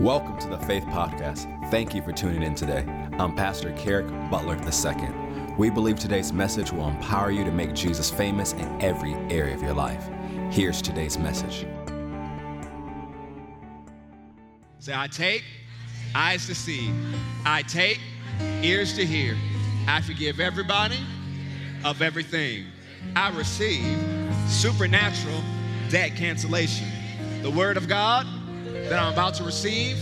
Welcome to the Faith Podcast. Thank you for tuning in today. I'm Pastor Kerrick Butler II. We believe today's message will empower you to make Jesus famous in every area of your life. Here's today's message. Say, I take eyes to see, I take ears to hear. I forgive everybody of everything. I receive supernatural debt cancellation. The Word of God that I'm about to receive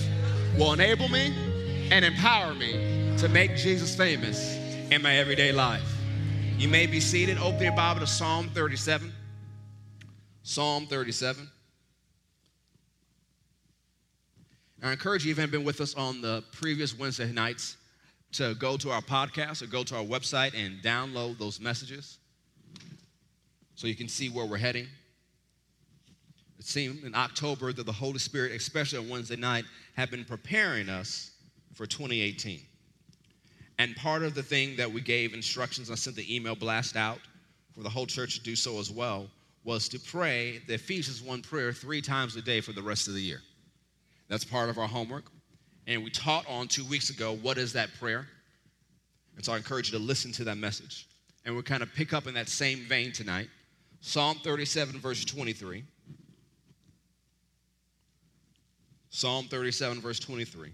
will enable me and empower me to make Jesus famous in my everyday life. You may be seated. Open your Bible to Psalm 37. Psalm 37. I encourage you, if you haven't been with us on the previous Wednesday nights, to go to our podcast or go to our website and download those messages so you can see where we're heading. It seemed in October that the Holy Spirit, especially on Wednesday night, had been preparing us for 2018. And part of the thing that we gave instructions, I sent the email blast out for the whole church to do so as well, was to pray the Ephesians 1 prayer three times a day for the rest of the year. That's part of our homework. And we taught on two weeks ago what is that prayer. And so I encourage you to listen to that message. And we'll kind of pick up in that same vein tonight. Psalm 37, verse 23. Psalm 37, verse 23.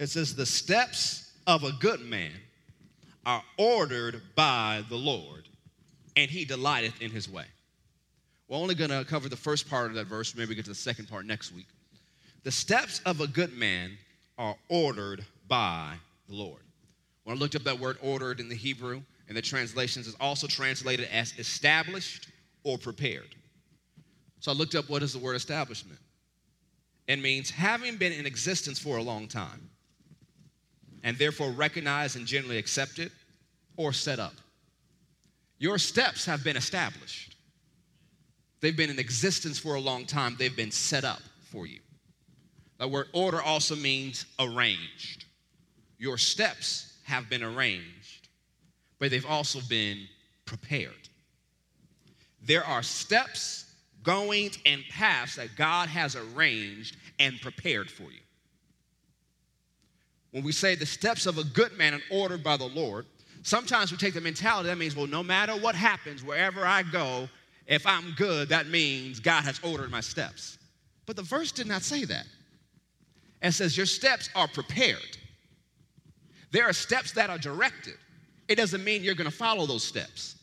It says, The steps of a good man are ordered by the Lord, and he delighteth in his way. We're only going to cover the first part of that verse, maybe we get to the second part next week. The steps of a good man are ordered by the Lord. When I looked up that word ordered in the Hebrew, and the translations, it's also translated as established or prepared. So I looked up what is the word establishment. It means having been in existence for a long time and therefore recognized and generally accepted or set up. Your steps have been established. They've been in existence for a long time, they've been set up for you. The word order also means arranged. Your steps have been arranged, but they've also been prepared. There are steps goings, and paths that God has arranged and prepared for you. When we say the steps of a good man are ordered by the Lord, sometimes we take the mentality that means, well, no matter what happens, wherever I go, if I'm good, that means God has ordered my steps. But the verse did not say that. It says, Your steps are prepared. There are steps that are directed. It doesn't mean you're going to follow those steps.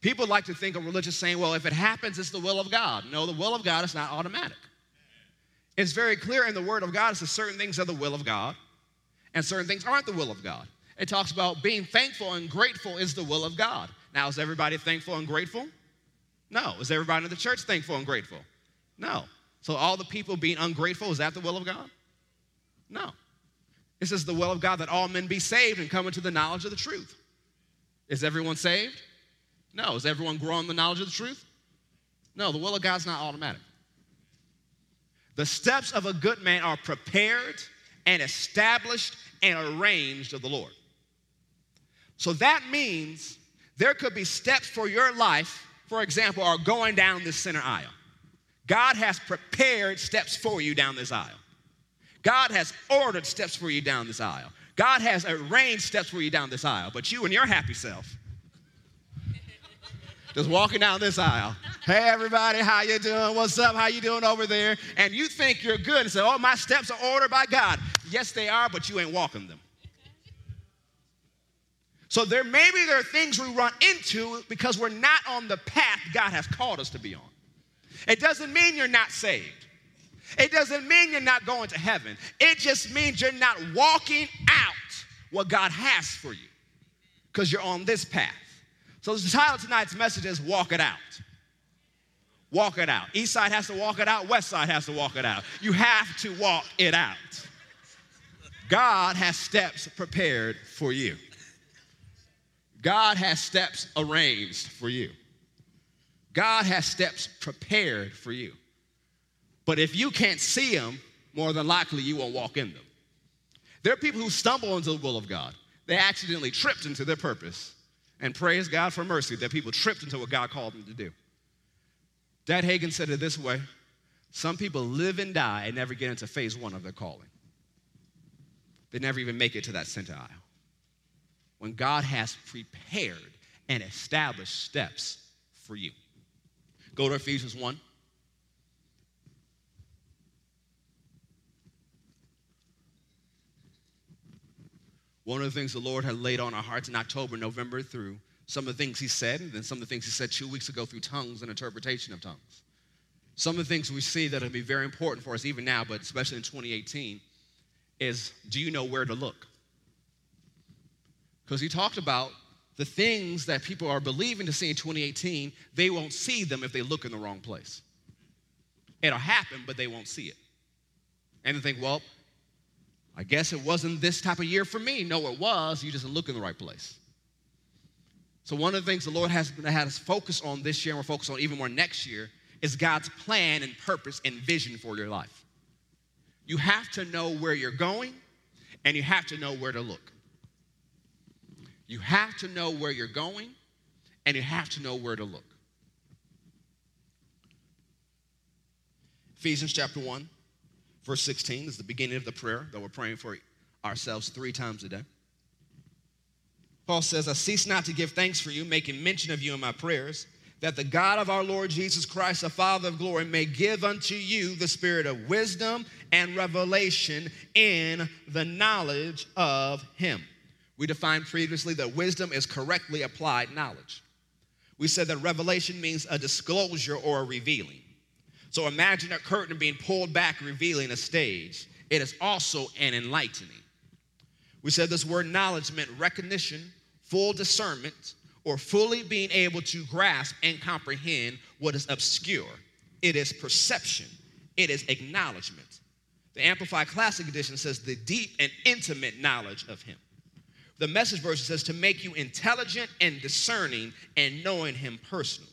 People like to think of religion saying, well, if it happens, it's the will of God. No, the will of God is not automatic. It's very clear in the Word of God as to certain things are the will of God and certain things aren't the will of God. It talks about being thankful and grateful is the will of God. Now, is everybody thankful and grateful? No. Is everybody in the church thankful and grateful? No. So, all the people being ungrateful, is that the will of God? No. It says the will of God that all men be saved and come into the knowledge of the truth. Is everyone saved? No. Is everyone growing the knowledge of the truth? No, the will of God's not automatic. The steps of a good man are prepared and established and arranged of the Lord. So that means there could be steps for your life, for example, are going down this center aisle. God has prepared steps for you down this aisle. God has ordered steps for you down this aisle. God has arranged steps for you down this aisle. But you and your happy self, just walking down this aisle. Hey everybody, how you doing? What's up? How you doing over there? And you think you're good and say, "Oh, my steps are ordered by God." Yes, they are, but you ain't walking them. So there maybe there are things we run into because we're not on the path God has called us to be on. It doesn't mean you're not saved. It doesn't mean you're not going to heaven. It just means you're not walking out what God has for you because you're on this path. So the title of tonight's message is Walk It Out. Walk it out. East side has to walk it out, west side has to walk it out. You have to walk it out. God has steps prepared for you. God has steps arranged for you. God has steps prepared for you. But if you can't see them, more than likely you won't walk in them. There are people who stumble into the will of God. They accidentally tripped into their purpose and praise God for mercy that people tripped into what God called them to do. Dad Hagin said it this way Some people live and die and never get into phase one of their calling. They never even make it to that center aisle. When God has prepared and established steps for you. Go to Ephesians 1. One of the things the Lord had laid on our hearts in October, November through some of the things He said, and then some of the things He said two weeks ago through tongues and interpretation of tongues. Some of the things we see that will be very important for us even now, but especially in 2018, is do you know where to look? Because He talked about the things that people are believing to see in 2018, they won't see them if they look in the wrong place. It'll happen, but they won't see it. And they think, well, I guess it wasn't this type of year for me. No, it was. You just didn't look in the right place. So, one of the things the Lord has had us focus on this year, and we're focused on even more next year, is God's plan and purpose and vision for your life. You have to know where you're going, and you have to know where to look. You have to know where you're going, and you have to know where to look. Ephesians chapter 1, verse 16 is the beginning of the prayer that we're praying for ourselves three times a day. Paul says, I cease not to give thanks for you, making mention of you in my prayers, that the God of our Lord Jesus Christ, the Father of glory, may give unto you the spirit of wisdom and revelation in the knowledge of him. We defined previously that wisdom is correctly applied knowledge. We said that revelation means a disclosure or a revealing. So imagine a curtain being pulled back, revealing a stage. It is also an enlightening. We said this word knowledge meant recognition, full discernment, or fully being able to grasp and comprehend what is obscure. It is perception, it is acknowledgement. The Amplified Classic Edition says the deep and intimate knowledge of Him. The message version says to make you intelligent and discerning and knowing Him personally.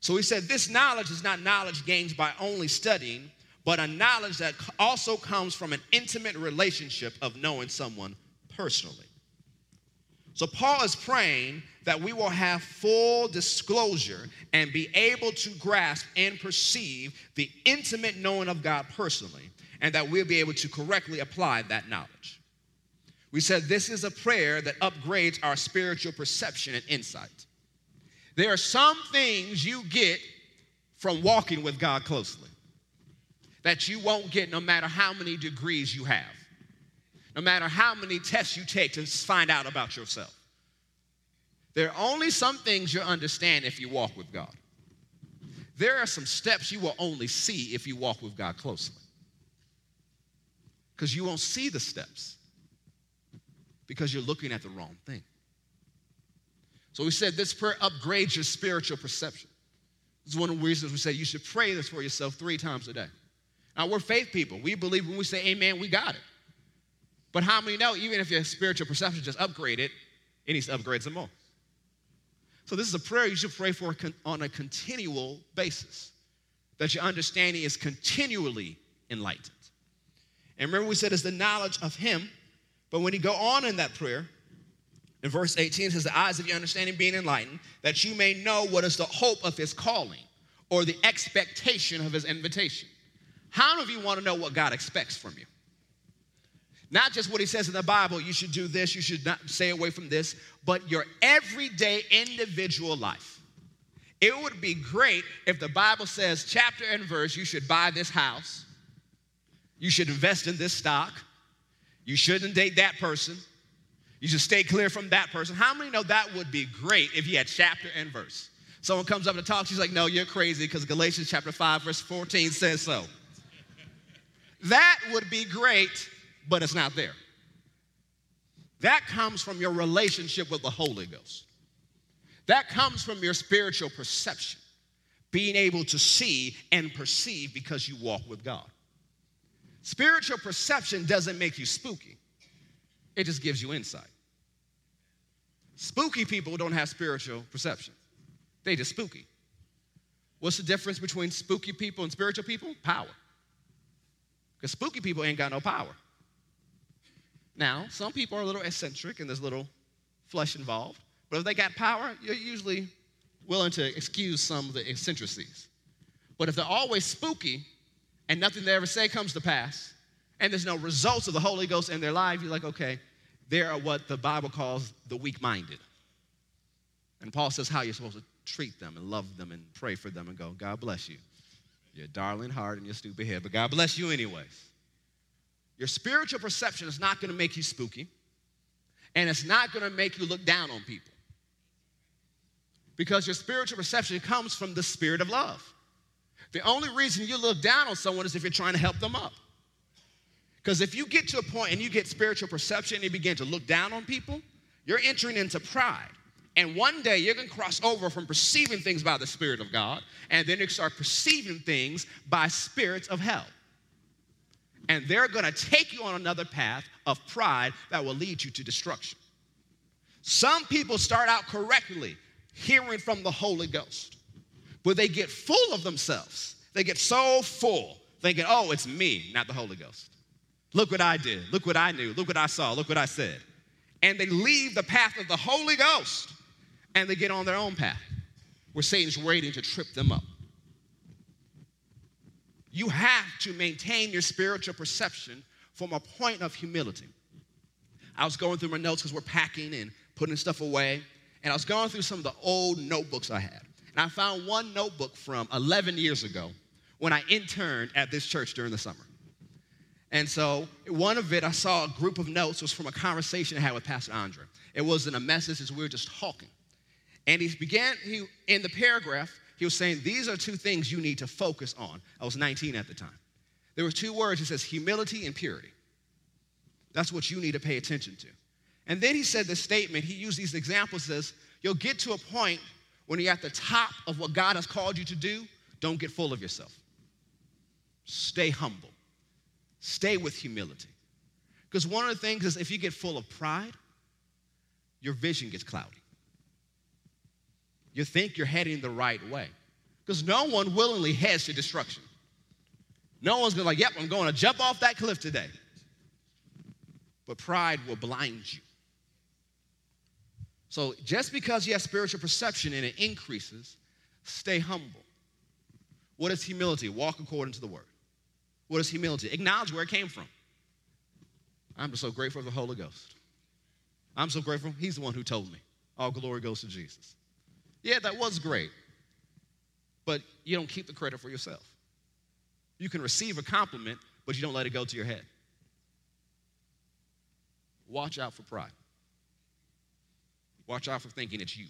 So he said, This knowledge is not knowledge gained by only studying, but a knowledge that also comes from an intimate relationship of knowing someone personally. So Paul is praying that we will have full disclosure and be able to grasp and perceive the intimate knowing of God personally, and that we'll be able to correctly apply that knowledge. We said this is a prayer that upgrades our spiritual perception and insight. There are some things you get from walking with God closely that you won't get no matter how many degrees you have, no matter how many tests you take to find out about yourself. There are only some things you'll understand if you walk with God. There are some steps you will only see if you walk with God closely. Because you won't see the steps because you're looking at the wrong thing. So we said this prayer upgrades your spiritual perception. This is one of the reasons we say you should pray this for yourself three times a day. Now, we're faith people. We believe when we say amen, we got it. But how many know, even if your spiritual perception just upgraded, it needs to upgrade some more? So, this is a prayer you should pray for on a continual basis, that your understanding is continually enlightened. And remember, we said it's the knowledge of Him, but when you go on in that prayer, in verse 18, it says, The eyes of your understanding being enlightened, that you may know what is the hope of his calling or the expectation of his invitation. How many of you want to know what God expects from you? Not just what he says in the Bible, you should do this, you should not stay away from this, but your everyday individual life. It would be great if the Bible says, chapter and verse, you should buy this house, you should invest in this stock, you shouldn't date that person, you should stay clear from that person. How many know that would be great if you had chapter and verse? Someone comes up to talk, she's like, No, you're crazy because Galatians chapter 5, verse 14 says so. that would be great, but it's not there. That comes from your relationship with the Holy Ghost. That comes from your spiritual perception, being able to see and perceive because you walk with God. Spiritual perception doesn't make you spooky. It just gives you insight. Spooky people don't have spiritual perception, they just spooky. What's the difference between spooky people and spiritual people? Power. Because spooky people ain't got no power. Now, some people are a little eccentric and there's a little flesh involved, but if they got power, you're usually willing to excuse some of the eccentricities. But if they're always spooky and nothing they ever say comes to pass, and there's no results of the Holy Ghost in their life, you're like, okay, they are what the Bible calls the weak minded. And Paul says how you're supposed to treat them and love them and pray for them and go, God bless you. Your darling heart and your stupid head, but God bless you anyways. Your spiritual perception is not going to make you spooky, and it's not going to make you look down on people. Because your spiritual perception comes from the spirit of love. The only reason you look down on someone is if you're trying to help them up. Because if you get to a point and you get spiritual perception and you begin to look down on people, you're entering into pride. And one day you're going to cross over from perceiving things by the Spirit of God, and then you start perceiving things by spirits of hell. And they're going to take you on another path of pride that will lead you to destruction. Some people start out correctly, hearing from the Holy Ghost, but they get full of themselves. They get so full, thinking, oh, it's me, not the Holy Ghost. Look what I did. Look what I knew. Look what I saw. Look what I said. And they leave the path of the Holy Ghost and they get on their own path where Satan's waiting to trip them up. You have to maintain your spiritual perception from a point of humility. I was going through my notes because we're packing and putting stuff away, and I was going through some of the old notebooks I had. And I found one notebook from 11 years ago when I interned at this church during the summer. And so, one of it, I saw a group of notes was from a conversation I had with Pastor Andre. It wasn't a message, as we were just talking. And he began, he, in the paragraph, he was saying, These are two things you need to focus on. I was 19 at the time. There were two words. He says, humility and purity. That's what you need to pay attention to. And then he said this statement, he used these examples, says, You'll get to a point when you're at the top of what God has called you to do, don't get full of yourself. Stay humble. Stay with humility. Because one of the things is if you get full of pride, your vision gets cloudy you think you're heading the right way. Because no one willingly heads to destruction. No one's gonna like, yep, I'm going to jump off that cliff today. But pride will blind you. So just because you have spiritual perception and it increases, stay humble. What is humility? Walk according to the word. What is humility? Acknowledge where it came from. I'm just so grateful for the Holy Ghost. I'm so grateful. He's the one who told me. All glory goes to Jesus. Yeah, that was great. But you don't keep the credit for yourself. You can receive a compliment, but you don't let it go to your head. Watch out for pride. Watch out for thinking it's you.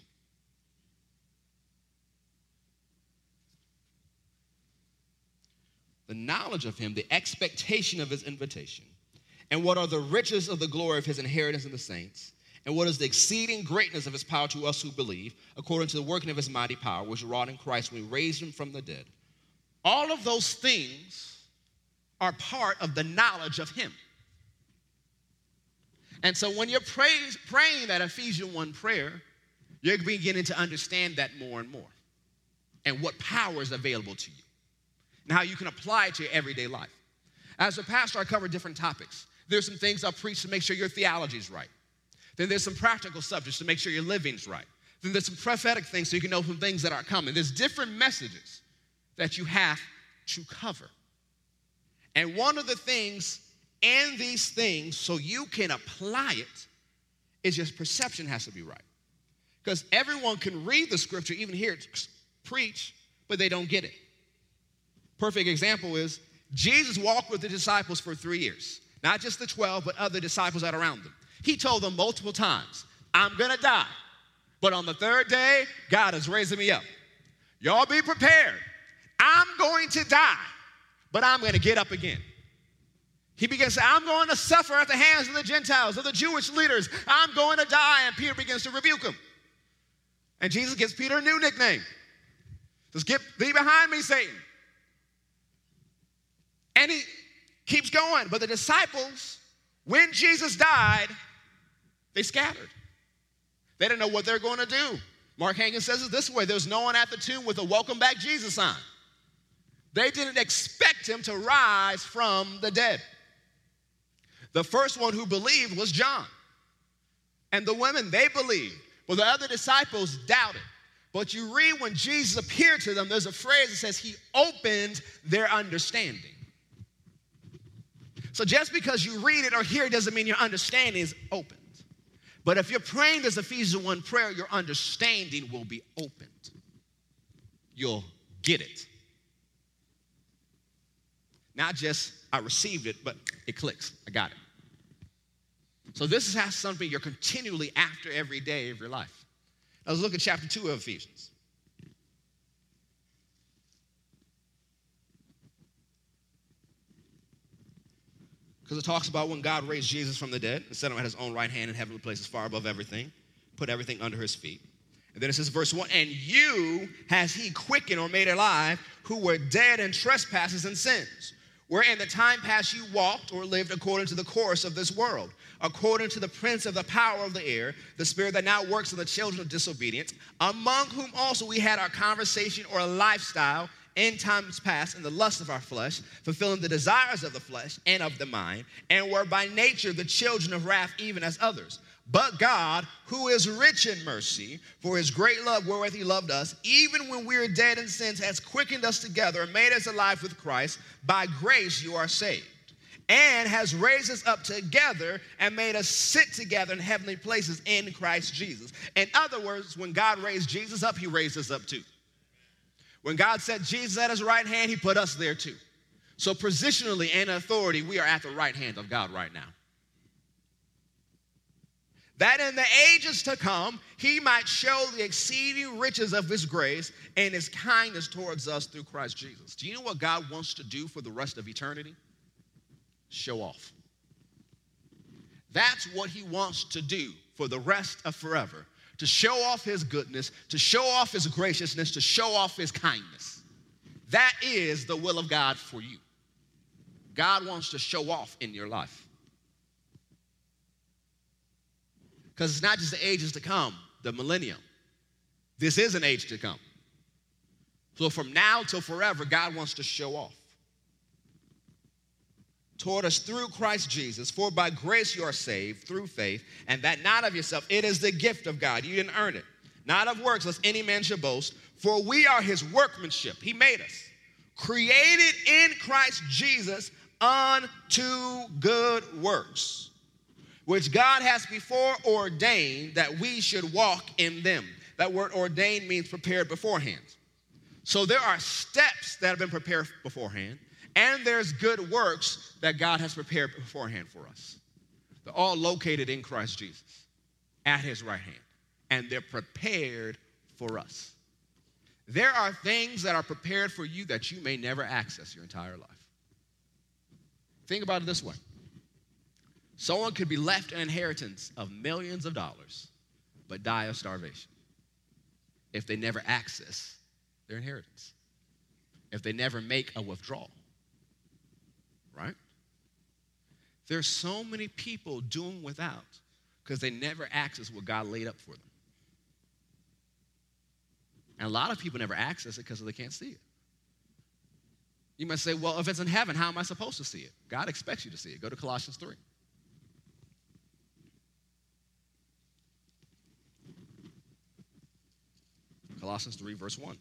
The knowledge of him, the expectation of his invitation, and what are the riches of the glory of his inheritance in the saints and what is the exceeding greatness of his power to us who believe, according to the working of his mighty power, which wrought in Christ when he raised him from the dead. All of those things are part of the knowledge of him. And so when you're pray, praying that Ephesians 1 prayer, you're beginning to understand that more and more and what power is available to you and how you can apply it to your everyday life. As a pastor, I cover different topics. There's some things I preach to make sure your theology is right. Then there's some practical subjects to make sure your living's right. Then there's some prophetic things so you can know some things that are coming. There's different messages that you have to cover. And one of the things in these things, so you can apply it, is just perception has to be right. Because everyone can read the scripture, even hear it preach, but they don't get it. Perfect example is Jesus walked with the disciples for three years, not just the 12, but other disciples that around them. He told them multiple times, I'm gonna die, but on the third day, God is raising me up. Y'all be prepared. I'm going to die, but I'm gonna get up again. He begins to say, I'm going to suffer at the hands of the Gentiles, of the Jewish leaders. I'm going to die. And Peter begins to rebuke him. And Jesus gives Peter a new nickname. Just get thee behind me, Satan. And he keeps going. But the disciples, when Jesus died, they scattered. They didn't know what they're going to do. Mark Hagen says it this way there's no one at the tomb with a welcome back Jesus sign. They didn't expect him to rise from the dead. The first one who believed was John. And the women, they believed, but the other disciples doubted. But you read when Jesus appeared to them, there's a phrase that says he opened their understanding. So just because you read it or hear it doesn't mean your understanding is opened. But if you're praying this Ephesians 1 prayer, your understanding will be opened. You'll get it. Not just I received it, but it clicks. I got it. So this has something you're continually after every day of your life. Now let's look at chapter 2 of Ephesians. Because it talks about when God raised Jesus from the dead and set him at his own right hand in heavenly places far above everything, put everything under his feet. And then it says, verse 1 And you has he quickened or made alive who were dead in trespasses and sins where in the time past you walked or lived according to the course of this world, according to the prince of the power of the air, the spirit that now works in the children of disobedience, among whom also we had our conversation or lifestyle in times past in the lust of our flesh, fulfilling the desires of the flesh and of the mind, and were by nature the children of wrath, even as others. But God, who is rich in mercy, for his great love wherewith he loved us, even when we were dead in sins, has quickened us together and made us alive with Christ. By grace you are saved. And has raised us up together and made us sit together in heavenly places in Christ Jesus. In other words, when God raised Jesus up, he raised us up too. When God set Jesus at his right hand, he put us there too. So, positionally and authority, we are at the right hand of God right now that in the ages to come he might show the exceeding riches of his grace and his kindness towards us through Christ Jesus. Do you know what God wants to do for the rest of eternity? Show off. That's what he wants to do for the rest of forever to show off his goodness, to show off his graciousness, to show off his kindness. That is the will of God for you. God wants to show off in your life. Because it's not just the ages to come, the millennium. This is an age to come. So from now till forever, God wants to show off. Toward us through Christ Jesus, for by grace you are saved through faith, and that not of yourself. It is the gift of God. You didn't earn it. Not of works, lest any man should boast. For we are his workmanship. He made us, created in Christ Jesus unto good works which God has before ordained that we should walk in them. That word ordained means prepared beforehand. So there are steps that have been prepared beforehand, and there's good works that God has prepared beforehand for us. They're all located in Christ Jesus at his right hand, and they're prepared for us. There are things that are prepared for you that you may never access your entire life. Think about it this way Someone could be left an inheritance of millions of dollars, but die of starvation if they never access their inheritance, if they never make a withdrawal, right? There's so many people doing without because they never access what God laid up for them. And a lot of people never access it because they can't see it. You might say, well, if it's in heaven, how am I supposed to see it? God expects you to see it. Go to Colossians 3. Colossians 3, verse 1.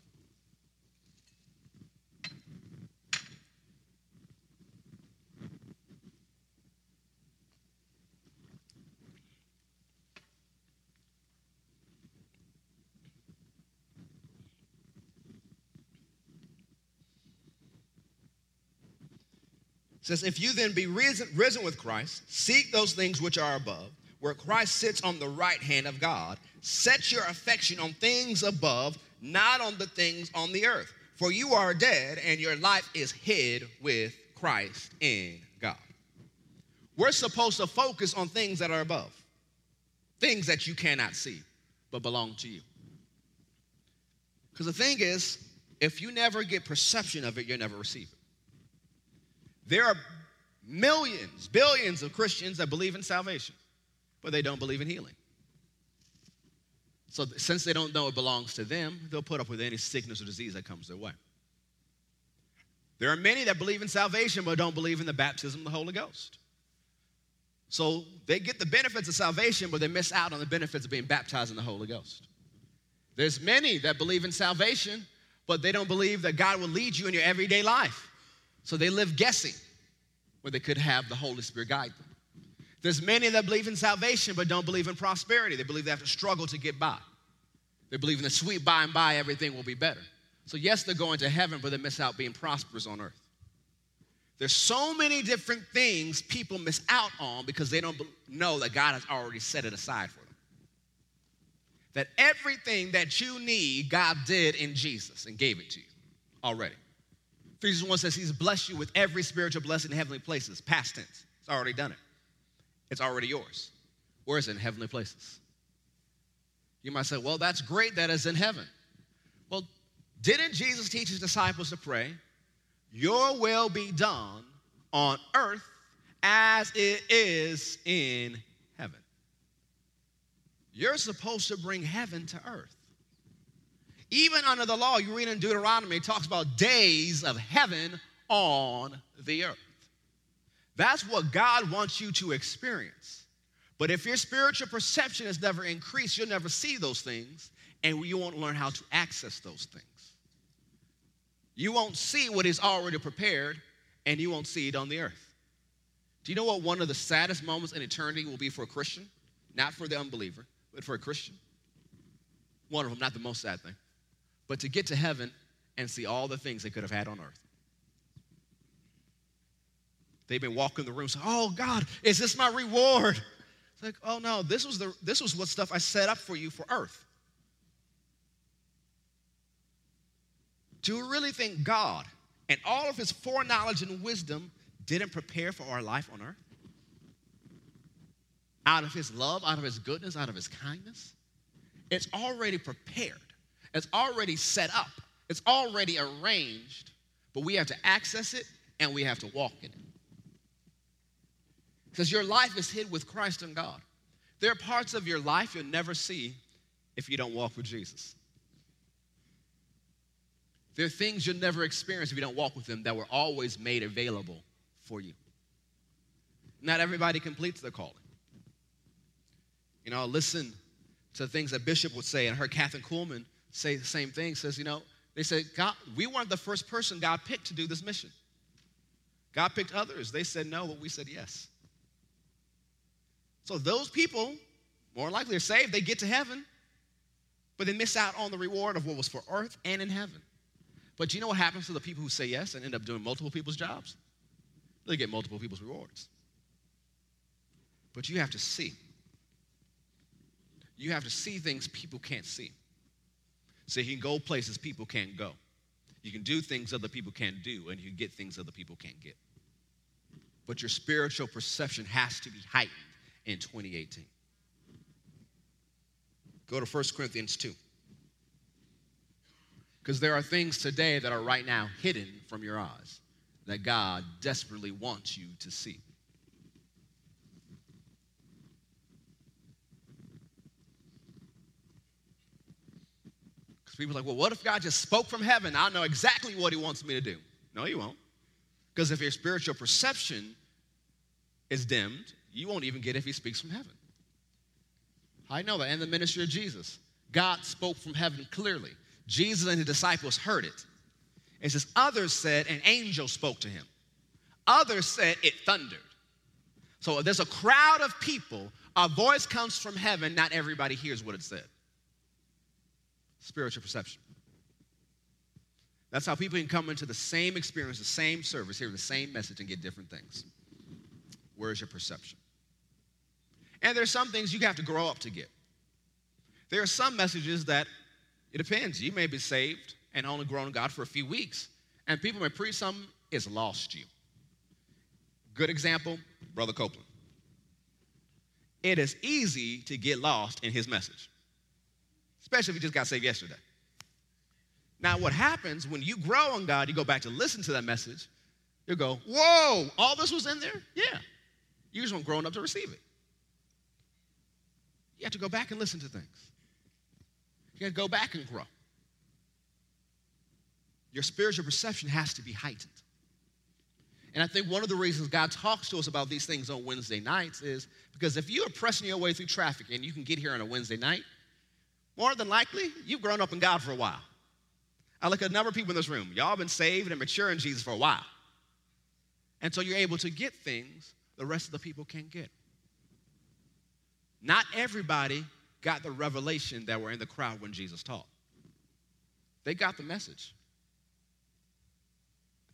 Says, If you then be risen, risen with Christ, seek those things which are above where Christ sits on the right hand of God. Set your affection on things above, not on the things on the earth. For you are dead, and your life is hid with Christ in God. We're supposed to focus on things that are above, things that you cannot see, but belong to you. Because the thing is, if you never get perception of it, you'll never receive it. There are millions, billions of Christians that believe in salvation but they don't believe in healing. So, since they don't know it belongs to them, they'll put up with any sickness or disease that comes their way. There are many that believe in salvation but don't believe in the baptism of the Holy Ghost. So, they get the benefits of salvation, but they miss out on the benefits of being baptized in the Holy Ghost. There's many that believe in salvation, but they don't believe that God will lead you in your everyday life. So they live guessing where they could have the Holy Spirit guide them. There's many that believe in salvation but don't believe in prosperity. They believe they have to struggle to get by. They believe in the sweet by and by everything will be better. So yes, they're going to heaven, but they miss out being prosperous on earth. There's so many different things people miss out on because they don't know that God has already set it aside for them. That everything that you need, God did in Jesus and gave it to you already. Ephesians 1 says He's blessed you with every spiritual blessing in heavenly places, past tense. It's already done it, it's already yours. Where is it in heavenly places? You might say, well, that's great that it's in heaven. Well, didn't Jesus teach his disciples to pray? Your will be done on earth as it is in heaven. You're supposed to bring heaven to earth. Even under the law, you read in Deuteronomy, it talks about days of heaven on the earth. That's what God wants you to experience. But if your spiritual perception has never increased, you'll never see those things and you won't learn how to access those things. You won't see what is already prepared, and you won't see it on the earth. Do you know what one of the saddest moments in eternity will be for a Christian? Not for the unbeliever, but for a Christian. One of them, not the most sad thing, but to get to heaven and see all the things they could have had on earth. They've been walking the room saying, Oh God, is this my reward? It's like, oh no, this was the this was what stuff I set up for you for earth. Do you really think God and all of his foreknowledge and wisdom didn't prepare for our life on earth? Out of his love, out of his goodness, out of his kindness? It's already prepared, it's already set up, it's already arranged, but we have to access it and we have to walk in it. Because your life is hid with Christ and God. There are parts of your life you'll never see if you don't walk with Jesus. There are things you'll never experience if you don't walk with Him that were always made available for you. Not everybody completes their calling. You know, listen to things that Bishop would say, and heard Kathryn Kuhlman say the same thing. Says, you know, they said, God, we weren't the first person God picked to do this mission. God picked others. They said no, but we said yes. So those people, more likely, are saved. They get to heaven, but they miss out on the reward of what was for earth and in heaven. But you know what happens to the people who say yes and end up doing multiple people's jobs? They get multiple people's rewards. But you have to see. You have to see things people can't see. So you can go places people can't go. You can do things other people can't do, and you can get things other people can't get. But your spiritual perception has to be heightened in 2018. Go to 1 Corinthians 2. Because there are things today that are right now hidden from your eyes that God desperately wants you to see. People are like, well, what if God just spoke from heaven? I'll know exactly what He wants me to do. No, you won't. Because if your spiritual perception is dimmed, you won't even get if He speaks from heaven. I know that. And the ministry of Jesus. God spoke from heaven clearly. Jesus and his disciples heard it. It says, Others said, an angel spoke to him. Others said, it thundered. So there's a crowd of people, a voice comes from heaven, not everybody hears what it said. Spiritual perception. That's how people can come into the same experience, the same service, hear the same message, and get different things. Where's your perception? And there's some things you have to grow up to get. There are some messages that it depends. You may be saved and only grown in God for a few weeks, and people may preach something it's lost you. Good example, Brother Copeland. It is easy to get lost in his message, especially if you just got saved yesterday. Now, what happens when you grow in God, you go back to listen to that message, you go, Whoa, all this was in there? Yeah. You just weren't grown up to receive it. You have to go back and listen to things. You got to go back and grow. Your spiritual perception has to be heightened. And I think one of the reasons God talks to us about these things on Wednesday nights is because if you are pressing your way through traffic and you can get here on a Wednesday night, more than likely, you've grown up in God for a while. I look at a number of people in this room. Y'all been saved and mature in Jesus for a while. And so you're able to get things the rest of the people can't get. Not everybody got the revelation that were in the crowd when Jesus taught. They got the message.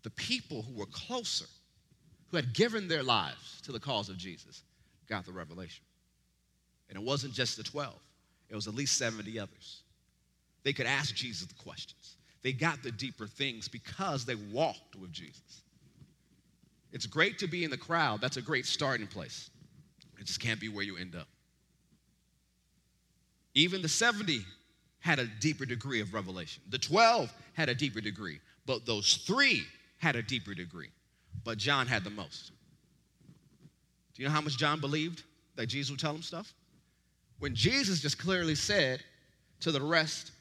The people who were closer, who had given their lives to the cause of Jesus, got the revelation. And it wasn't just the 12, it was at least 70 others. They could ask Jesus the questions. They got the deeper things because they walked with Jesus. It's great to be in the crowd. That's a great starting place. It just can't be where you end up. Even the 70 had a deeper degree of revelation. The 12 had a deeper degree, but those three had a deeper degree. But John had the most. Do you know how much John believed that Jesus would tell him stuff? When Jesus just clearly said to the rest,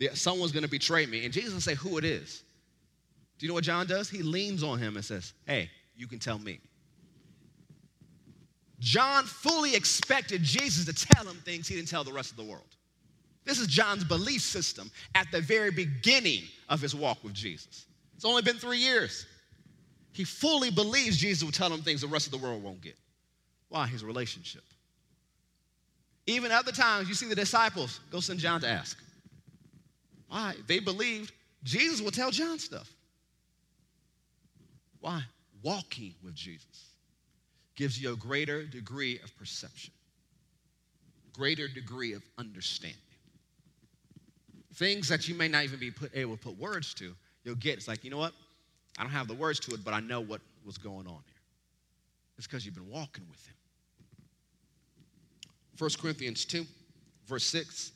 that someone's gonna betray me, and Jesus say who it is. Do you know what John does? He leans on him and says, Hey, you can tell me. John fully expected Jesus to tell him things he didn't tell the rest of the world. This is John's belief system at the very beginning of his walk with Jesus. It's only been three years. He fully believes Jesus will tell him things the rest of the world won't get. Why? His relationship. Even other times, you see the disciples go send John to ask. Why? They believed Jesus will tell John stuff. Why? Walking with Jesus gives you a greater degree of perception, greater degree of understanding. Things that you may not even be put, able to put words to, you'll get. It's like, you know what? I don't have the words to it, but I know what was going on here. It's because you've been walking with him. 1 Corinthians 2, verse 6.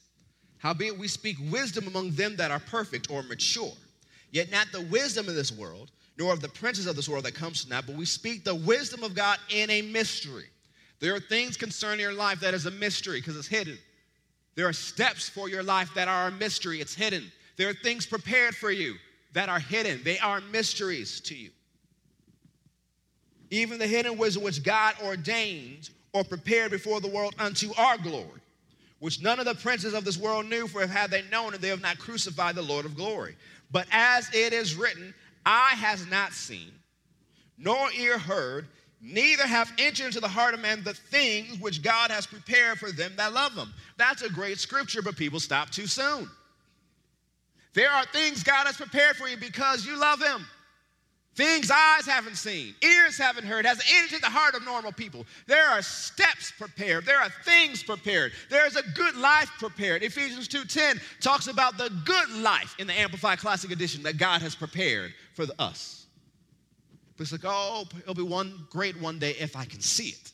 Howbeit we speak wisdom among them that are perfect or mature, yet not the wisdom of this world, nor of the princes of this world that comes to naught, but we speak the wisdom of God in a mystery. There are things concerning your life that is a mystery because it's hidden. There are steps for your life that are a mystery, it's hidden. There are things prepared for you that are hidden, they are mysteries to you. Even the hidden wisdom which God ordained or prepared before the world unto our glory, which none of the princes of this world knew, for if had they known it, they have not crucified the Lord of glory. But as it is written, eye has not seen, nor ear heard, neither have entered into the heart of man the things which God has prepared for them that love him. That's a great scripture, but people stop too soon. There are things God has prepared for you because you love him. Things eyes haven't seen, ears haven't heard, has entered the heart of normal people. There are steps prepared. There are things prepared. There's a good life prepared. Ephesians 2:10 talks about the good life in the Amplified Classic Edition that God has prepared for the, us. It's like, oh, it'll be one great one day if I can see it.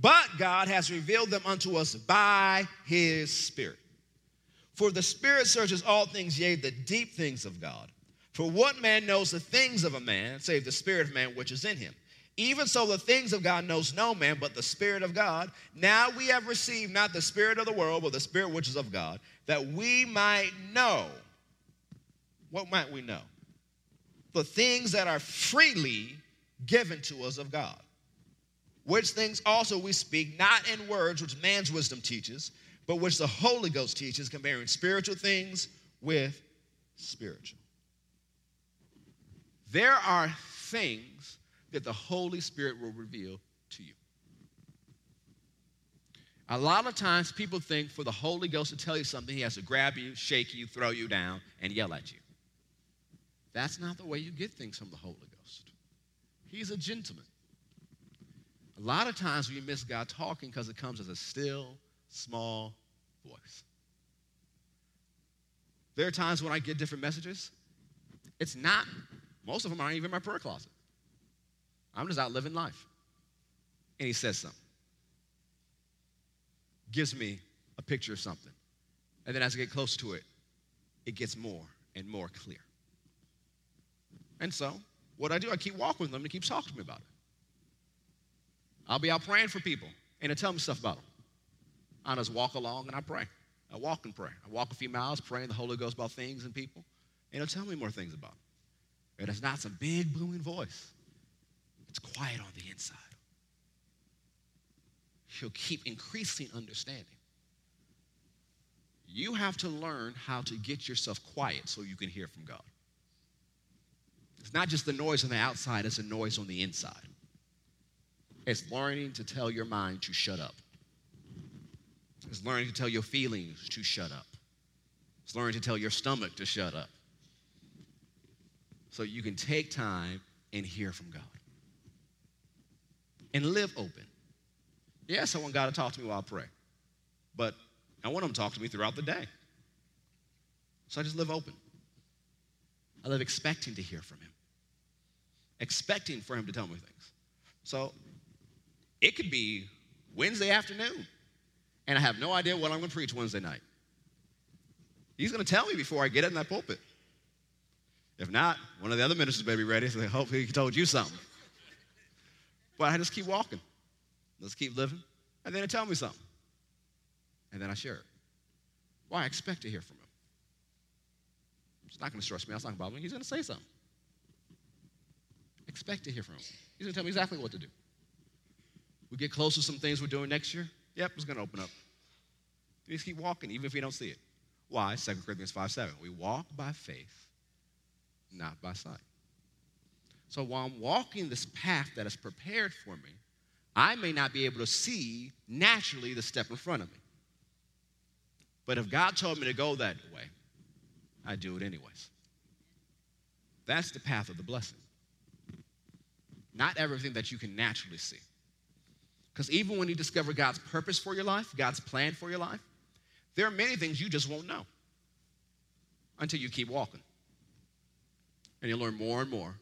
But God has revealed them unto us by his Spirit. For the Spirit searches all things, yea, the deep things of God. For what man knows the things of a man, save the spirit of man which is in him? Even so, the things of God knows no man but the Spirit of God. Now we have received not the Spirit of the world, but the Spirit which is of God, that we might know. What might we know? The things that are freely given to us of God. Which things also we speak, not in words which man's wisdom teaches, but which the Holy Ghost teaches, comparing spiritual things with spiritual. There are things that the Holy Spirit will reveal to you. A lot of times people think for the Holy Ghost to tell you something, he has to grab you, shake you, throw you down, and yell at you. That's not the way you get things from the Holy Ghost. He's a gentleman. A lot of times we miss God talking because it comes as a still, small voice. There are times when I get different messages. It's not most of them aren't even in my prayer closet. I'm just out living life. And he says something. Gives me a picture of something. And then as I get close to it, it gets more and more clear. And so, what I do, I keep walking with them and keep talking to me about it. I'll be out praying for people and he'll tell me stuff about them. I just walk along and I pray. I walk and pray. I walk a few miles praying the Holy Ghost about things and people, and he'll tell me more things about them. It is not some big booming voice. It's quiet on the inside. He'll keep increasing understanding. you have to learn how to get yourself quiet so you can hear from God. It's not just the noise on the outside, it's a noise on the inside. It's learning to tell your mind to shut up. It's learning to tell your feelings to shut up. It's learning to tell your stomach to shut up. So you can take time and hear from God. And live open. Yes, I want God to talk to me while I pray, but I want Him to talk to me throughout the day. So I just live open. I live expecting to hear from Him, expecting for Him to tell me things. So it could be Wednesday afternoon, and I have no idea what I'm going to preach Wednesday night. He's going to tell me before I get in that pulpit. If not, one of the other ministers may be ready, so hopefully he told you something. But I just keep walking. Let's keep living. And then he tell me something. And then I share it. Why? I expect to hear from him. It's not going to stress me. That's not going to bother me. He's going to say something. Expect to hear from him. He's going to tell me exactly what to do. We get close to some things we're doing next year. Yep, it's going to open up. We just keep walking, even if we don't see it. Why? 2 Corinthians 5 7. We walk by faith, not by sight. So while I'm walking this path that is prepared for me, I may not be able to see naturally the step in front of me. But if God told me to go that way, I do it anyways. That's the path of the blessing. Not everything that you can naturally see. Because even when you discover God's purpose for your life, God's plan for your life, there are many things you just won't know until you keep walking. And you learn more and more,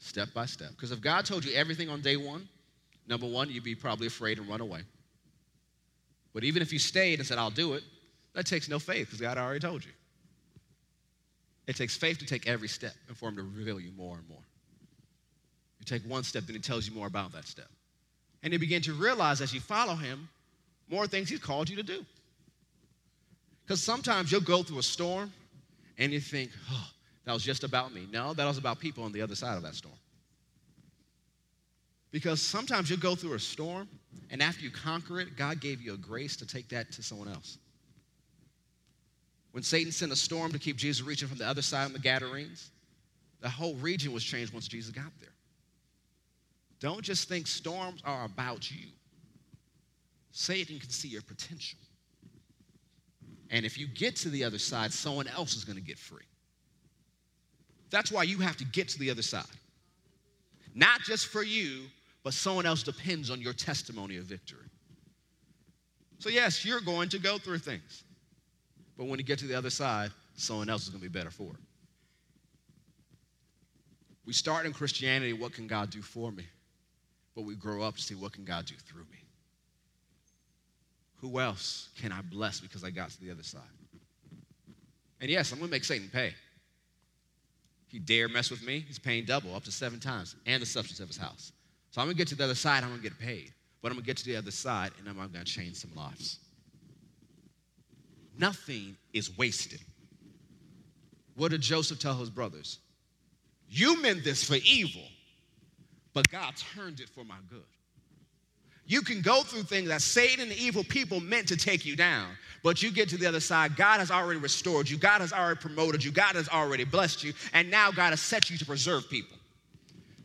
step by step. Because if God told you everything on day one, number one, you'd be probably afraid and run away. But even if you stayed and said, I'll do it, that takes no faith because God already told you. It takes faith to take every step and for Him to reveal you more and more. You take one step, then He tells you more about that step. And you begin to realize as you follow Him, more things He's called you to do. Because sometimes you'll go through a storm and you think, oh, that was just about me. No, that was about people on the other side of that storm. Because sometimes you'll go through a storm, and after you conquer it, God gave you a grace to take that to someone else. When Satan sent a storm to keep Jesus reaching from the other side of the Gadarenes, the whole region was changed once Jesus got there. Don't just think storms are about you. Satan can see your potential. And if you get to the other side, someone else is going to get free. That's why you have to get to the other side. Not just for you, but someone else depends on your testimony of victory. So, yes, you're going to go through things. But when you get to the other side, someone else is going to be better for it. We start in Christianity, what can God do for me? But we grow up to see what can God do through me? Who else can I bless because I got to the other side? And yes, I'm going to make Satan pay. He dare mess with me, he's paying double, up to seven times, and the substance of his house. So I'm to get to the other side, I'm to get paid. But I'm to get to the other side, and I'm to change some lives. Nothing is wasted. What did Joseph tell his brothers? You meant this for evil, but God turned it for my good. You can go through things that Satan and the evil people meant to take you down, but you get to the other side. God has already restored you, God has already promoted you, God has already blessed you, and now God has set you to preserve people.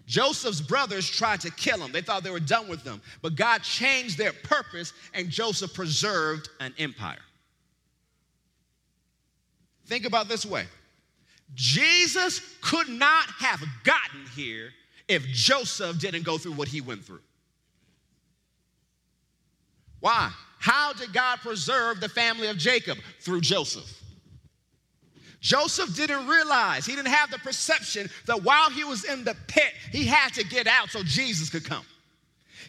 Joseph's brothers tried to kill him. They thought they were done with them. but God changed their purpose, and Joseph preserved an empire. Think about this way Jesus could not have gotten here if Joseph didn't go through what he went through. Why? How did God preserve the family of Jacob? Through Joseph. Joseph didn't realize, he didn't have the perception that while he was in the pit, he had to get out so Jesus could come.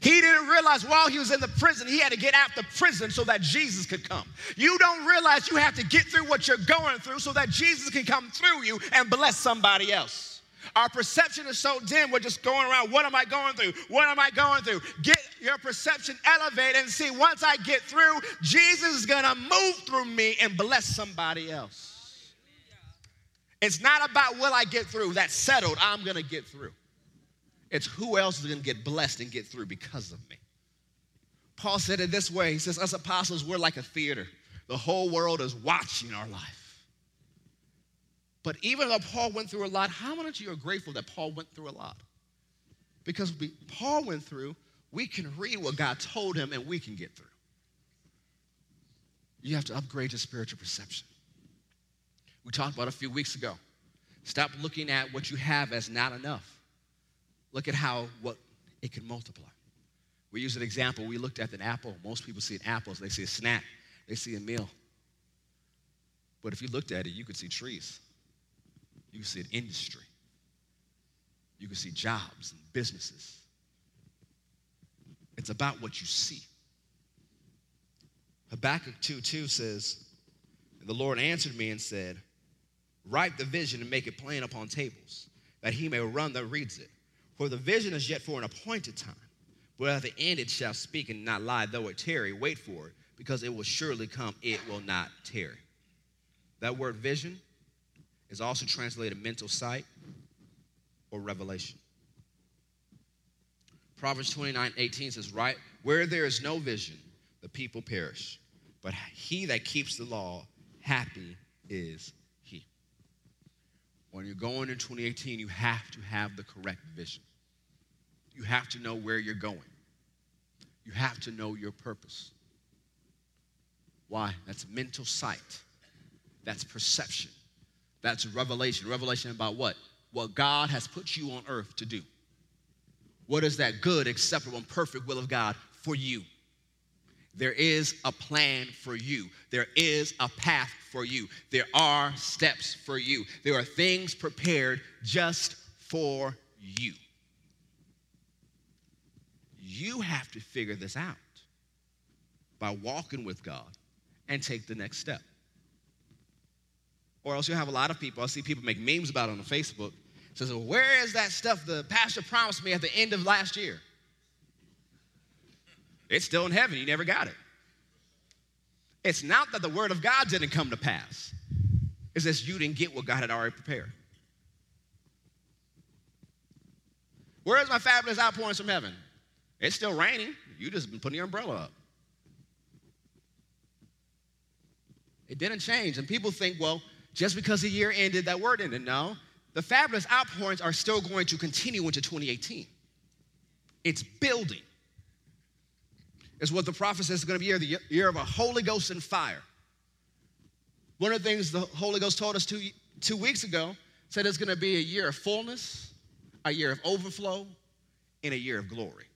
He didn't realize while he was in the prison, he had to get out the prison so that Jesus could come. You don't realize you have to get through what you're going through so that Jesus can come through you and bless somebody else. Our perception is so dim, we're just going around, what am I going through? What am I going through? Get your perception elevated and see once I get through, Jesus is gonna move through me and bless somebody else. It's not about will I get through, that's settled, I'm gonna get through. It's who else is gonna get blessed and get through because of me. Paul said it this way He says, Us apostles, we're like a theater. The whole world is watching our life. But even though Paul went through a lot, how many of you are grateful that Paul went through a lot? Because we, Paul went through, we can read what God told him and we can get through. You have to upgrade your spiritual perception. We talked about a few weeks ago. Stop looking at what you have as not enough. Look at how what it can multiply. We use an example. We looked at an apple. Most people see an apple, they see a snack, they see a meal. But if you looked at it, you could see trees. You can see an industry. You can see jobs and businesses. It's about what you see. Habakkuk 2 2 says, The Lord answered me and said, Write the vision and make it plain upon tables, that he may run that reads it. For the vision is yet for an appointed time. But at the end it shall speak and not lie, though it tarry, wait for it, because it will surely come, it will not tarry. That word vision is also translated mental sight or revelation. Proverbs 29 18 says, Right, where there is no vision, the people perish. But he that keeps the law, happy is he. When you're going in 2018, you have to have the correct vision. You have to know where you're going. You have to know your purpose. Why? That's mental sight. That's perception. That's revelation. Revelation about what? What God has put you on earth to do. What is that good, acceptable, and perfect will of God for you? There is a plan for you. There is a path for you. There are steps for you. There are things prepared just for you. You have to figure this out by walking with God and take the next step. Or else you'll have a lot of people, I see people make memes about it on Facebook. Says, well, where is that stuff the pastor promised me at the end of last year? It's still in heaven. You never got it. It's not that the word of God didn't come to pass, it's just you didn't get what God had already prepared. Where's my fabulous outpourings from heaven? It's still raining. You just been putting your umbrella up. It didn't change. And people think, well, just because the year ended, that word ended. No. The fabulous outpourings are still going to continue into 2018. It's building. Is what the prophet says is going to be the year of a Holy Ghost and fire. One of the things the Holy Ghost told us two, two weeks ago said it's going to be a year of fullness, a year of overflow, and a year of glory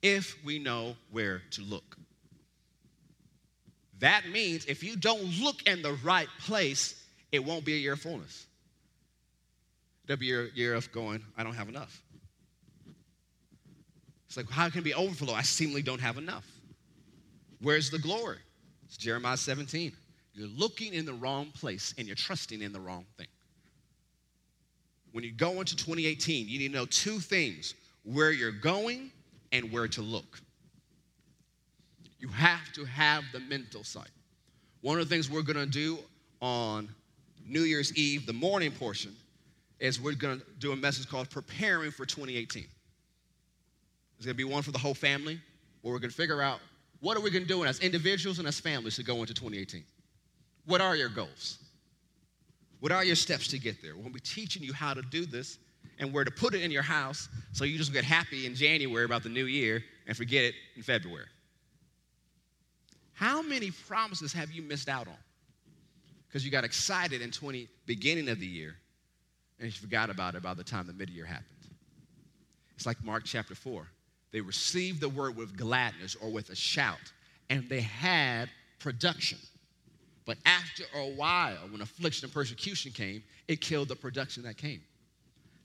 if we know where to look. That means if you don't look in the right place, it won't be a year of fullness. It'll be a year of going, I don't have enough. It's like, how can it be overflow? I seemingly don't have enough. Where's the glory? It's Jeremiah 17. You're looking in the wrong place and you're trusting in the wrong thing. When you go into 2018, you need to know two things where you're going and where to look. You have to have the mental sight. One of the things we're going to do on New Year's Eve, the morning portion, is we're going to do a message called Preparing for 2018. It's going to be one for the whole family, where we're going to figure out what are we going to do as individuals and as families to go into 2018. What are your goals? What are your steps to get there? We'll be teaching you how to do this and where to put it in your house so you just get happy in January about the new year and forget it in February. How many promises have you missed out on? Because you got excited in 20 beginning of the year and you forgot about it by the time the mid-year happened. It's like Mark chapter 4. They received the word with gladness or with a shout, and they had production. But after a while, when affliction and persecution came, it killed the production that came.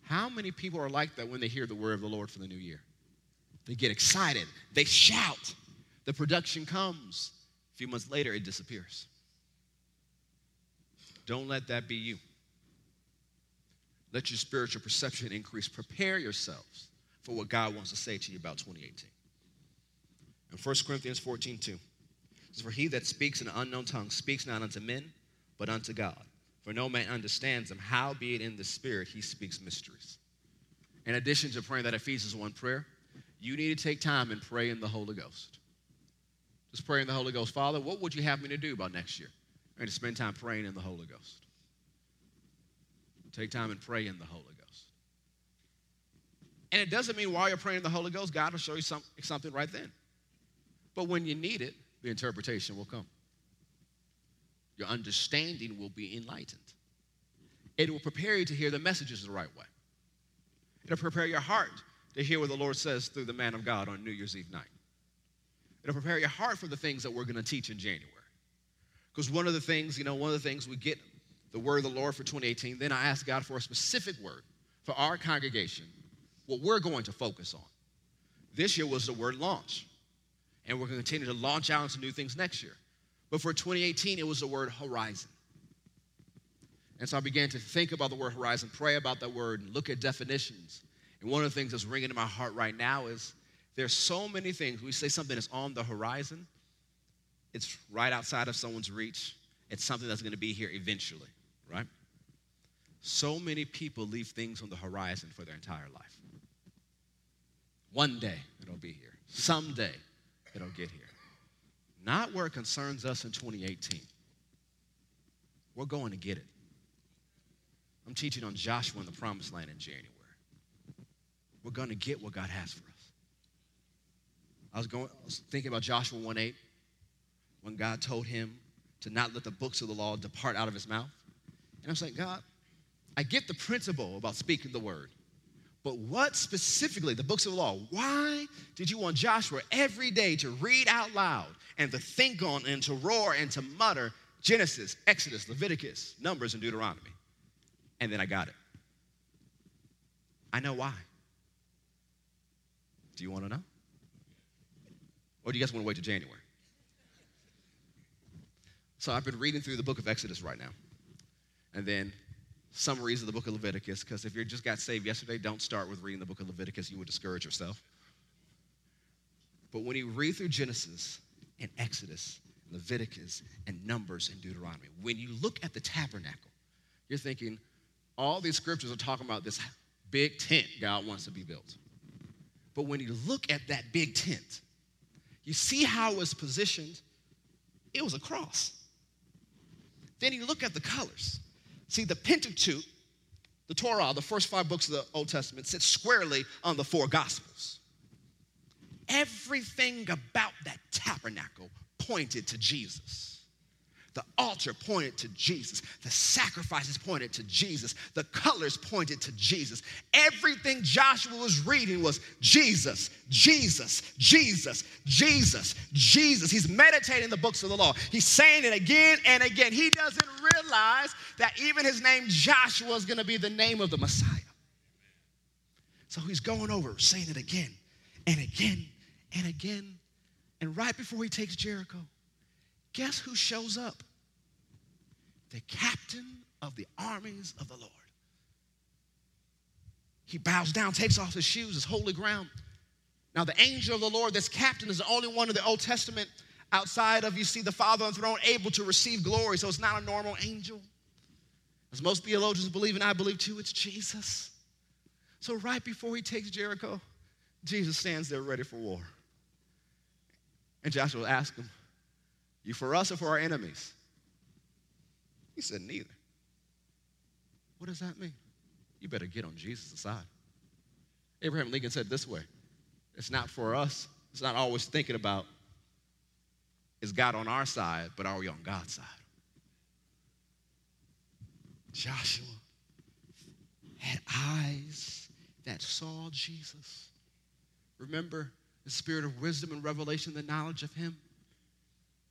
How many people are like that when they hear the word of the Lord for the new year? They get excited, they shout, the production comes. A few months later, it disappears. Don't let that be you. Let your spiritual perception increase. Prepare yourselves for what God wants to say to you about 2018. In 1 Corinthians 14 2, it says, For he that speaks in an unknown tongue speaks not unto men, but unto God for no man understands him. Howbeit in the Spirit he speaks mysteries. In addition to praying that Ephesians 1 prayer, you need to take time and pray in the Holy Ghost. Just pray in the Holy Ghost. Father, what would you have me to do by next year? Going to spend time praying in the Holy Ghost. Take time and pray in the Holy Ghost. And it doesn't mean while you're praying in the Holy Ghost, God will show you some, something right then. But when you need it, the interpretation will come. Your understanding will be enlightened. It will prepare you to hear the messages the right way. It'll prepare your heart to hear what the Lord says through the man of God on New Year's Eve night. It'll prepare your heart for the things that we're going to teach in January. Because one of the things, you know, one of the things we get the word of the Lord for 2018, then I ask God for a specific word for our congregation, what we're going to focus on. This year was the word launch. And we're going to continue to launch out into new things next year. But for 2018, it was the word horizon. And so I began to think about the word horizon, pray about that word, and look at definitions. And one of the things that's ringing in my heart right now is there's so many things. We say something is on the horizon, it's right outside of someone's reach. It's something that's going to be here eventually, right? So many people leave things on the horizon for their entire life. One day it'll be here. Someday it'll get here. Not where it concerns us in 2018. We're going to get it. I'm teaching on Joshua in the promised land in January. We're going to get what God has for us. I was, going, I was thinking about Joshua 1 8 when God told him to not let the books of the law depart out of his mouth. And I was like, God, I get the principle about speaking the word. But what specifically, the books of the law, why did you want Joshua every day to read out loud and to think on and to roar and to mutter Genesis, Exodus, Leviticus, Numbers, and Deuteronomy? And then I got it. I know why. Do you want to know? Or do you guys want to wait till January? So I've been reading through the book of Exodus right now. And then summaries of the book of Leviticus, because if you just got saved yesterday, don't start with reading the book of Leviticus. You would discourage yourself. But when you read through Genesis and Exodus, Leviticus and Numbers and Deuteronomy, when you look at the tabernacle, you're thinking, all these scriptures are talking about this big tent God wants to be built. But when you look at that big tent, you see how it was positioned. It was a cross. Then you look at the colors. See, the Pentateuch, the Torah, the first five books of the Old Testament, sits squarely on the four Gospels. Everything about that tabernacle pointed to Jesus. The altar pointed to Jesus. The sacrifices pointed to Jesus. The colors pointed to Jesus. Everything Joshua was reading was Jesus, Jesus, Jesus, Jesus, Jesus. He's meditating the books of the law. He's saying it again and again. He doesn't realize that even his name Joshua is going to be the name of the Messiah. So he's going over, saying it again and again and again. And right before he takes Jericho, guess who shows up? The captain of the armies of the Lord. He bows down, takes off his shoes, his holy ground. Now, the angel of the Lord, this captain, is the only one in the Old Testament outside of, you see, the Father on the throne able to receive glory. So it's not a normal angel. As most theologians believe, and I believe too, it's Jesus. So right before he takes Jericho, Jesus stands there ready for war. And Joshua asks him, You for us or for our enemies? He said, Neither. What does that mean? You better get on Jesus' side. Abraham Lincoln said this way it's not for us, it's not always thinking about is God on our side, but are we on God's side? Joshua had eyes that saw Jesus. Remember the spirit of wisdom and revelation, the knowledge of Him?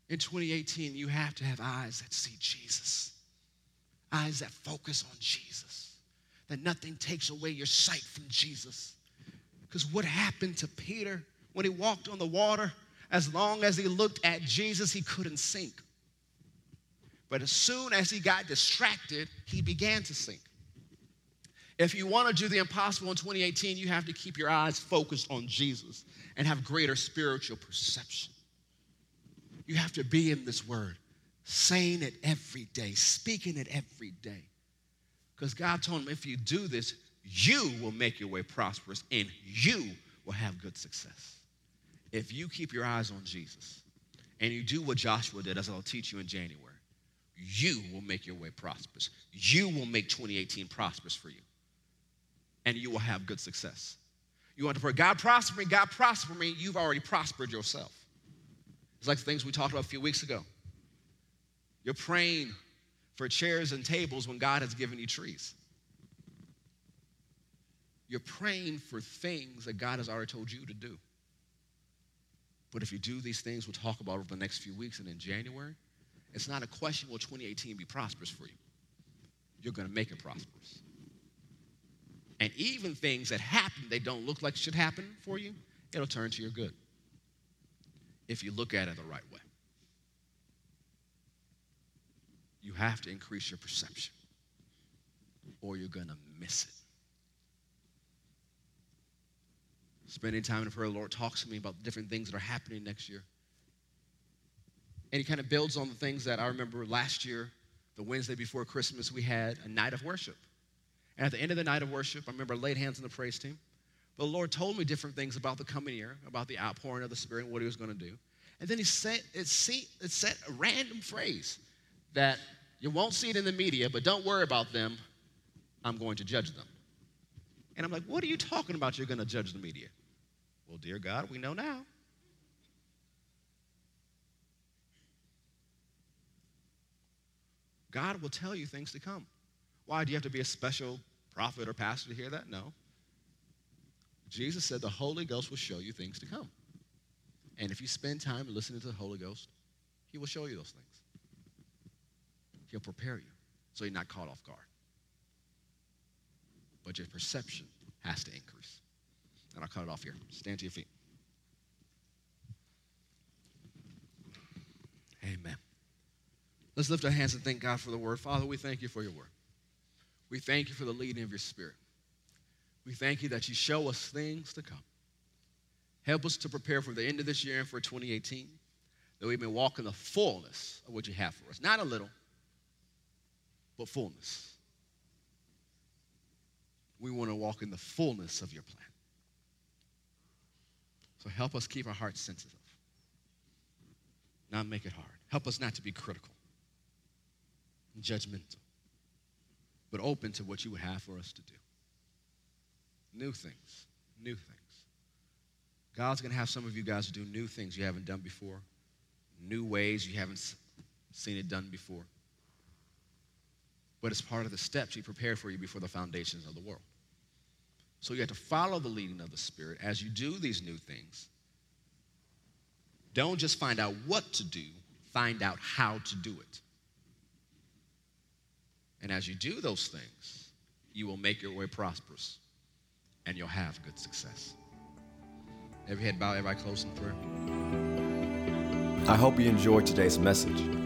In 2018, you have to have eyes that see Jesus eyes that focus on Jesus, that nothing takes away your sight from Jesus. Because what happened to Peter when he walked on the water? As long as he looked at Jesus, he couldn't sink. But as soon as he got distracted, he began to sink. If you want to do the impossible in 2018, you have to keep your eyes focused on Jesus and have greater spiritual perception. You have to be in this word saying it every day, speaking it every day. Because God told him, if you do this, you will make your way prosperous and you will have good success. If you keep your eyes on Jesus and you do what Joshua did, as I'll teach you in January, you will make your way prosperous. You will make 2018 prosperous for you. And you will have good success. You want to pray, God prosper me, God prosper me. You've already prospered yourself. It's like the things we talked about a few weeks ago. You're praying for chairs and tables when God has given you trees. You're praying for things that God has already told you to do. But if you do these things we'll talk about over the next few weeks and in January, it's not a question will 2018 be prosperous for you. You're going to make it prosperous. And even things that happen they don't look like should happen for you, it'll turn to your good if you look at it the right way. You have to increase your perception or you're going to miss it. Spending time in prayer, the Lord talks to me about different things that are happening next year. And He kind of builds on the things that I remember last year, the Wednesday before Christmas, we had a night of worship. And at the end of the night of worship, I remember I laid hands on the praise team. But the Lord told me different things about the coming year, about the outpouring of the Spirit and what He was going to do. And then He said, it, said a random phrase that you won't see it in the media, but don't worry about them. I'm going to judge them. And I'm like, what are you talking about? You're going to judge the media. Well, dear God, we know now. God will tell you things to come. Why do you have to be a special prophet or pastor to hear that? No. Jesus said the Holy Ghost will show you things to come. And if you spend time listening to the Holy Ghost, He will show you those things. He'll prepare you so you're not caught off guard. But your perception has to increase. And I'll cut it off here. Stand to your feet. Amen. Let's lift our hands and thank God for the word. Father, we thank you for your word. We thank you for the leading of your spirit. We thank you that you show us things to come. Help us to prepare for the end of this year and for 2018, that we may walk in the fullness of what you have for us. Not a little, but fullness. We want to walk in the fullness of your plan. So help us keep our hearts sensitive, not make it hard. Help us not to be critical judgmental, but open to what you would have for us to do. New things, new things. God's going to have some of you guys do new things you haven't done before, new ways you haven't seen it done before but it's part of the steps He prepared for you before the foundations of the world. So you have to follow the leading of the Spirit as you do these new things. Don't just find out what to do, find out how to do it. And as you do those things, you will make your way prosperous and you'll have good success. Every head bow, everybody close in prayer. I hope you enjoyed today's message.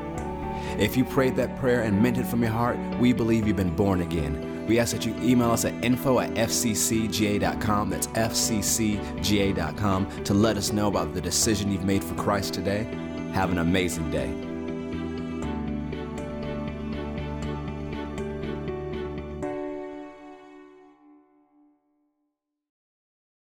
If you prayed that prayer and meant it from your heart, we believe you've been born again. We ask that you email us at info at fccga.com, that's fccga.com, to let us know about the decision you've made for Christ today. Have an amazing day.